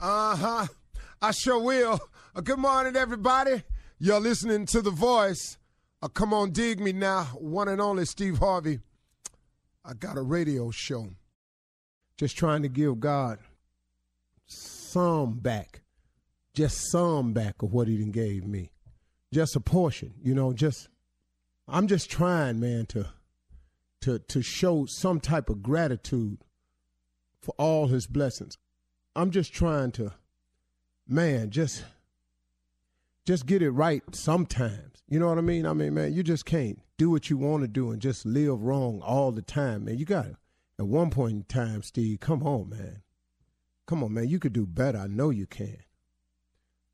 Uh huh. I sure will. Uh, good morning, everybody. You're listening to The Voice. Uh, come on, dig me now. One and only Steve Harvey. I got a radio show. Just trying to give God some back. Just some back of what He done gave me. Just a portion, you know, just I'm just trying, man, to to to show some type of gratitude for all his blessings. I'm just trying to man, just just get it right sometimes. You know what I mean? I mean, man, you just can't do what you want to do and just live wrong all the time, man. You got to at one point in time, Steve, come on, man. Come on, man. You could do better. I know you can.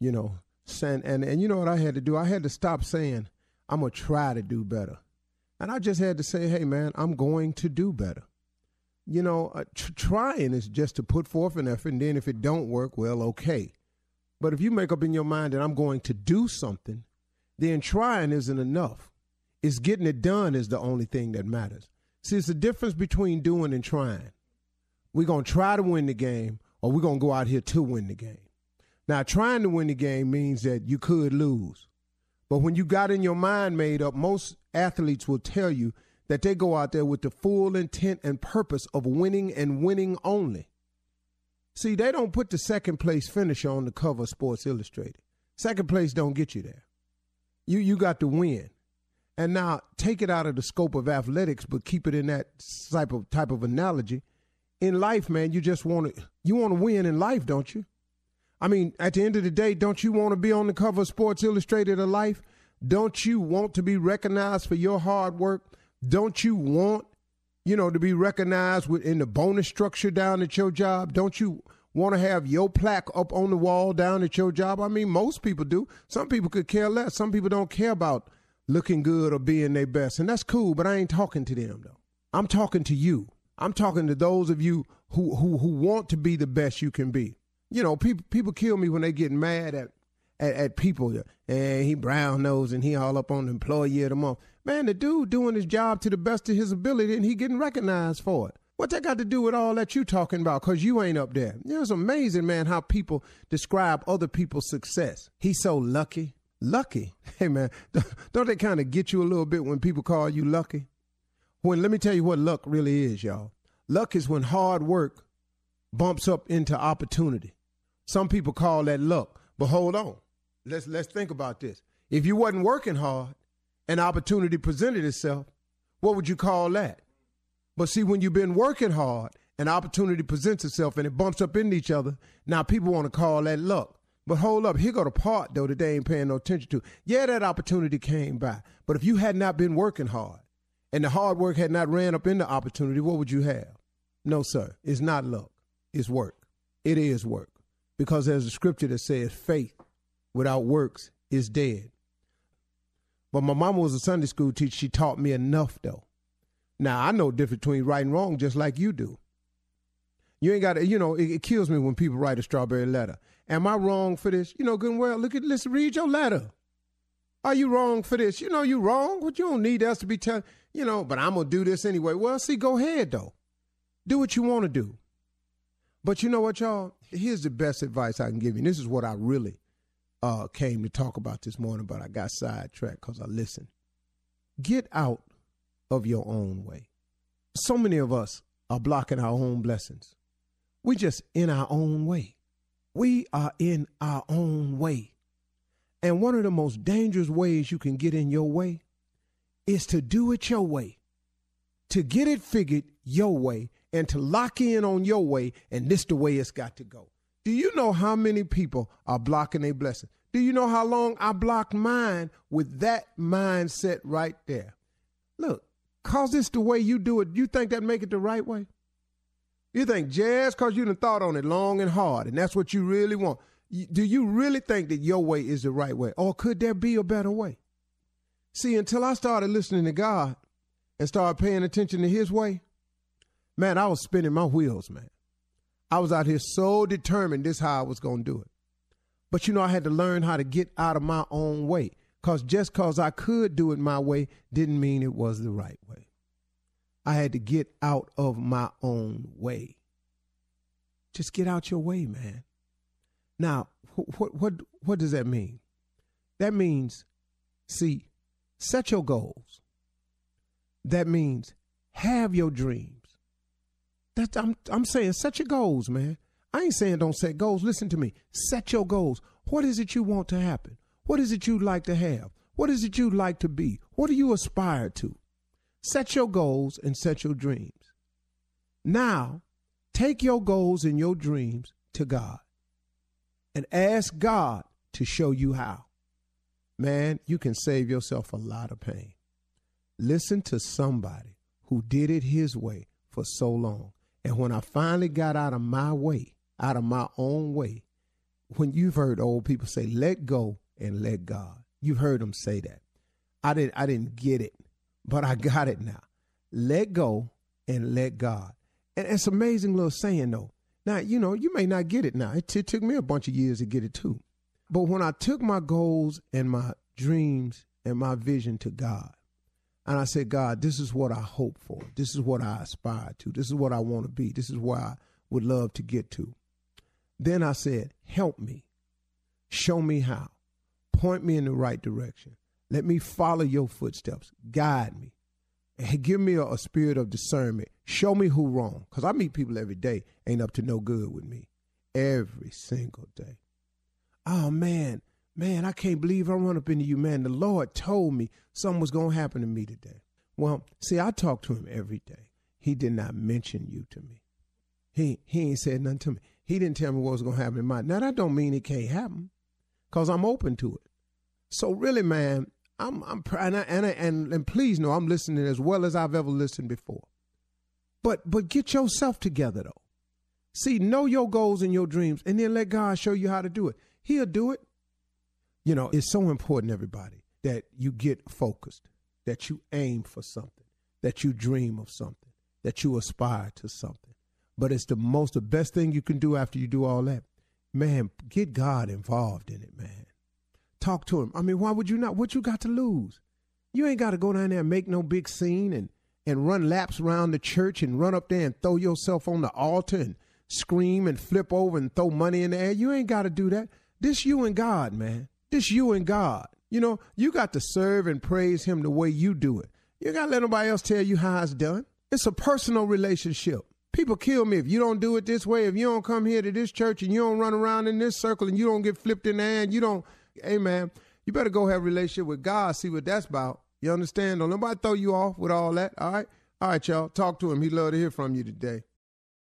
You know, and and, and you know what I had to do? I had to stop saying, I'm going to try to do better. And I just had to say, hey, man, I'm going to do better. You know, uh, tr- trying is just to put forth an effort, and then if it don't work, well, okay. But if you make up in your mind that I'm going to do something, then trying isn't enough. It's getting it done is the only thing that matters. See, it's the difference between doing and trying. We're going to try to win the game, or we're going to go out here to win the game. Now, trying to win the game means that you could lose. But when you got in your mind made up, most athletes will tell you that they go out there with the full intent and purpose of winning and winning only. See, they don't put the second place finisher on the cover of Sports Illustrated. Second place don't get you there. You you got to win. And now take it out of the scope of athletics, but keep it in that type of type of analogy. In life, man, you just want to you want to win in life, don't you? I mean, at the end of the day, don't you want to be on the cover of Sports Illustrated of Life? Don't you want to be recognized for your hard work? Don't you want, you know, to be recognized within the bonus structure down at your job? Don't you want to have your plaque up on the wall down at your job? I mean, most people do. Some people could care less. Some people don't care about looking good or being their best. And that's cool, but I ain't talking to them though. I'm talking to you. I'm talking to those of you who who who want to be the best you can be you know, people people kill me when they get mad at at, at people. And he brown nose and he all up on the employee of the month. Man, the dude doing his job to the best of his ability and he getting recognized for it. What that got to do with all that you talking about? Cause you ain't up there. It's amazing, man, how people describe other people's success. He's so lucky. Lucky. Hey man, don't they kind of get you a little bit when people call you lucky? When let me tell you what luck really is, y'all. Luck is when hard work bumps up into opportunity. Some people call that luck. But hold on. Let's let's think about this. If you wasn't working hard, an opportunity presented itself, what would you call that? But see, when you've been working hard, an opportunity presents itself and it bumps up into each other. Now people want to call that luck. But hold up, here go the part though that they ain't paying no attention to. Yeah, that opportunity came by. But if you had not been working hard and the hard work had not ran up into opportunity, what would you have? No, sir. It's not luck. It's work. It is work because there's a scripture that says faith without works is dead. But my mama was a Sunday school teacher. She taught me enough, though. Now, I know the difference between right and wrong just like you do. You ain't got to, you know, it, it, kills me when people write a strawberry letter. Am I wrong for this? You know, good and well, look at, let's read your letter. Are you wrong for this? You know, you wrong, but you don't need us to be telling, you know, but I'm going to do this anyway. Well, see, go ahead, though. Do what you want to do. But you know what, y'all? Here's the best advice I can give you. And this is what I really uh, came to talk about this morning, but I got sidetracked because I listened. Get out of your own way. So many of us are blocking our own blessings. We're just in our own way. We are in our own way. And one of the most dangerous ways you can get in your way is to do it your way, to get it figured your way, and to lock in on your way, and this the way it's got to go. Do you know how many people are blocking a blessing? Do you know how long I blocked mine with that mindset right there? Look, cause this the way you do it, you think that make it the right way? You think just cause you done thought on it long and hard, and that's what you really want. Do you really think that your way is the right way? Or could there be a better way? See, until I started listening to God and started paying attention to his way, man, I was spinning my wheels, man. I was out here so determined this how I was going to do it. But you know, I had to learn how to get out of my own way. Because just because I could do it my way didn't mean it was the right way. I had to get out of my own way. Just get out your way, man. Now, what what what does that mean? That means, see, set your goals. That means have your dreams. I'm I'm saying set your goals, man. I ain't saying don't set goals. Listen to me. Set your goals. What is it you want to happen? What is it you'd like to have? What is it you'd like to be? What do you aspire to? Set your goals and set your dreams. Now, take your goals and your dreams to God and ask God to show you how. Man, you can save yourself a lot of pain. Listen to somebody who did it his way for so long. And when I finally got out of my way, out of my own way, when you've heard old people say, let go and let God, you've heard them say that. I didn't I didn't get it, but I got it now. Let go and let God. And it's amazing little saying though. Now, you know, you may not get it now. It, t- it took me a bunch of years to get it too. But when I took my goals and my dreams and my vision to God, and I said, God, this is what I hope for. This is what I aspire to. This is what I want to be. This is where I would love to get to. Then I said, help me. Show me how. Point me in the right direction. Let me follow your footsteps. Guide me. And give me a, a spirit of discernment. Show me who wrong. Because I meet people every day ain't up to no good with me. Every single day. Oh man, man, I can't believe I run up into you, man. The Lord told me something was gonna happen to me today. Well, see, I talk to him every day. He did not mention you to me. He he ain't said nothing to me. He didn't tell me what was gonna happen in my. Now that don't mean it can't happen, cause I'm open to it. So really, man, I'm I'm and I, and, I, and and please know I'm listening as well as I've ever listened before. But but get yourself together though. See, know your goals and your dreams, and then let God show you how to do it. He'll do it. You know, it's so important, everybody, that you get focused, that you aim for something, that you dream of something, that you aspire to something. But it's the most, the best thing you can do after you do all that. Man, get God involved in it, man. Talk to him. I mean, why would you not? What you got to lose? You ain't got to go down there and make no big scene and and run laps around the church and run up there and throw yourself on the altar and scream and flip over and throw money in the air. You ain't got to do that. This you and God, man. This you and God. You know, you got to serve and praise him the way you do it. You got to let nobody else tell you how it's done. It's a personal relationship. People kill me if you don't do it this way, if you don't come here to this church and you don't run around in this circle and you don't get flipped in the air and you don't, hey man, you better go have a relationship with God, see what that's about. You understand? Don't nobody throw you off with all that. All right. All right, y'all. Talk to him. He'd love to hear from you today.